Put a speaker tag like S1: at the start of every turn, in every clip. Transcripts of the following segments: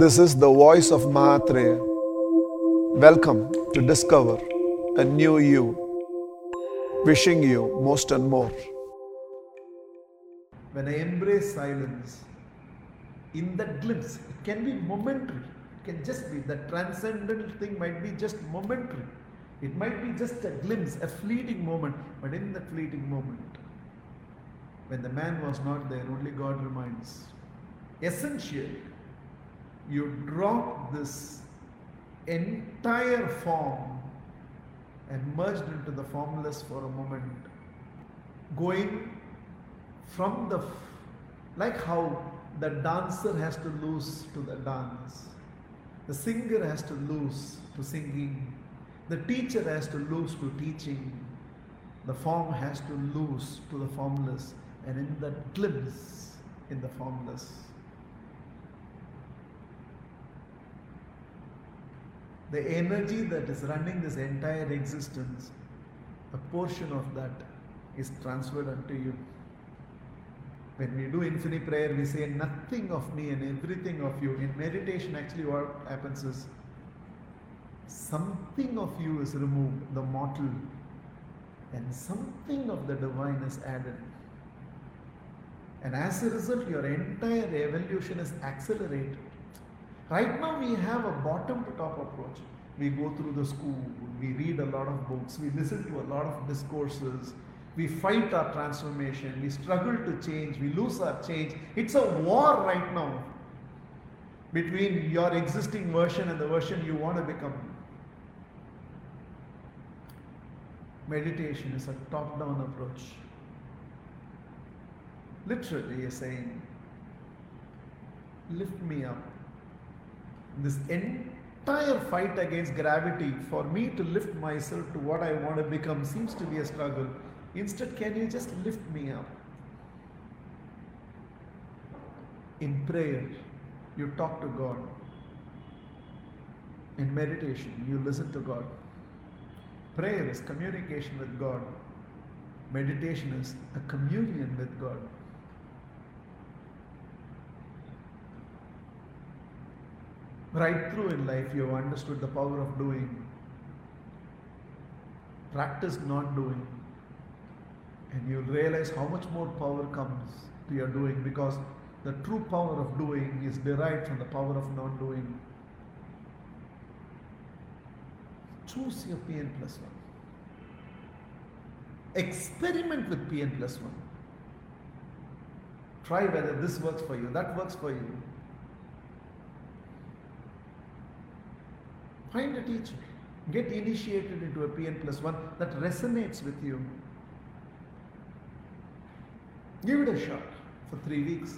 S1: This is the voice of Mahatria. Welcome to discover a new you. Wishing you most and more.
S2: When I embrace silence, in that glimpse, it can be momentary. It can just be that transcendental thing might be just momentary. It might be just a glimpse, a fleeting moment, but in that fleeting moment, when the man was not there, only God remains. Essentially, you drop this entire form and merged into the formless for a moment, going from the like how the dancer has to lose to the dance, the singer has to lose to singing, the teacher has to lose to teaching, the form has to lose to the formless, and in that glimpse in the formless. The energy that is running this entire existence, a portion of that is transferred unto you. When we do infinite prayer, we say nothing of me and everything of you. In meditation, actually, what happens is something of you is removed, the mortal, and something of the divine is added. And as a result, your entire evolution is accelerated. Right now, we have a bottom to top approach. We go through the school, we read a lot of books, we listen to a lot of discourses, we fight our transformation, we struggle to change, we lose our change. It's a war right now between your existing version and the version you want to become. Meditation is a top down approach. Literally, you're saying, lift me up. This entire fight against gravity for me to lift myself to what I want to become seems to be a struggle. Instead, can you just lift me up? In prayer, you talk to God. In meditation, you listen to God. Prayer is communication with God. Meditation is a communion with God. Right through in life, you have understood the power of doing. Practice not doing. And you'll realize how much more power comes to your doing because the true power of doing is derived from the power of not doing. Choose your PN plus one. Experiment with PN plus one. Try whether this works for you, that works for you. Find a teacher. Get initiated into a PN plus one that resonates with you. Give it a shot for three weeks.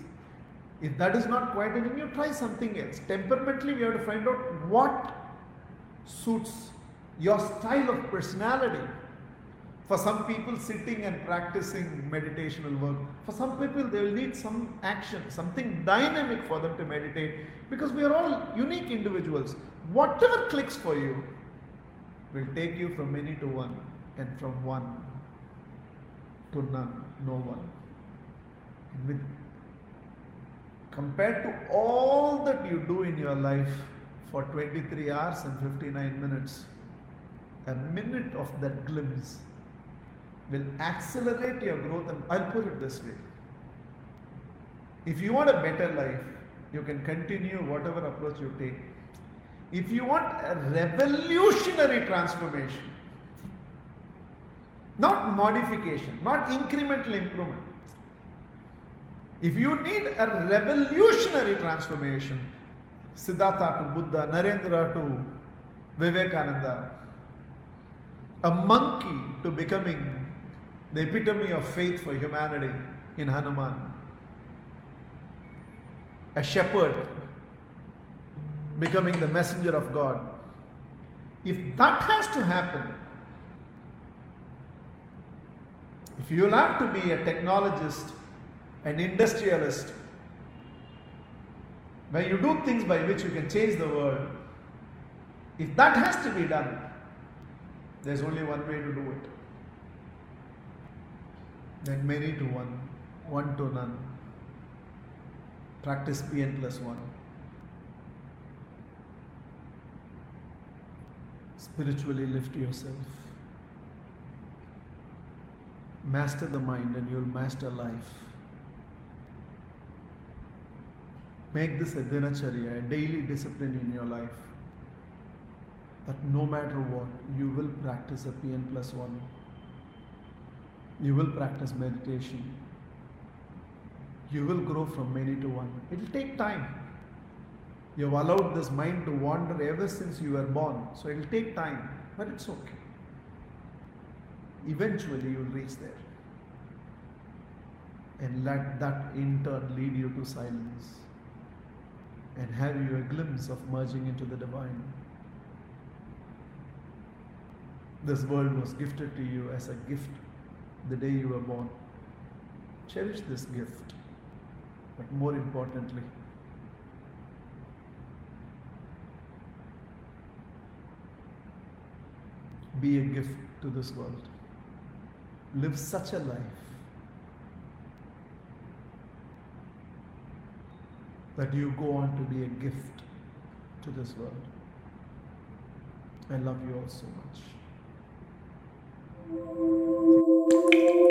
S2: If that is not quite in you, try something else. Temperamentally, we have to find out what suits your style of personality. For some people, sitting and practicing meditation will work. For some people, they will need some action, something dynamic for them to meditate because we are all unique individuals. Whatever clicks for you will take you from many to one and from one to none, no one. With compared to all that you do in your life for 23 hours and 59 minutes, a minute of that glimpse will accelerate your growth. And I'll put it this way if you want a better life, you can continue whatever approach you take. If you want a revolutionary transformation, not modification, not incremental improvement, if you need a revolutionary transformation, Siddhartha to Buddha, Narendra to Vivekananda, a monkey to becoming the epitome of faith for humanity in Hanuman, a shepherd becoming the messenger of God. If that has to happen, if you'll have to be a technologist, an industrialist, where you do things by which you can change the world, if that has to be done, there's only one way to do it then many to one, one to none. Practice Pn plus one. Spiritually lift yourself. Master the mind and you'll master life. Make this a dinacharya, a daily discipline in your life. That no matter what, you will practice a PN plus one. You will practice meditation. You will grow from many to one. It will take time. You have allowed this mind to wander ever since you were born. So it will take time, but it's okay. Eventually, you will reach there. And let that in turn lead you to silence and have you a glimpse of merging into the divine. This world was gifted to you as a gift the day you were born. Cherish this gift, but more importantly, be a gift to this world. Live such a life that you go on to be a gift to this world. I love you all so much. Thank you.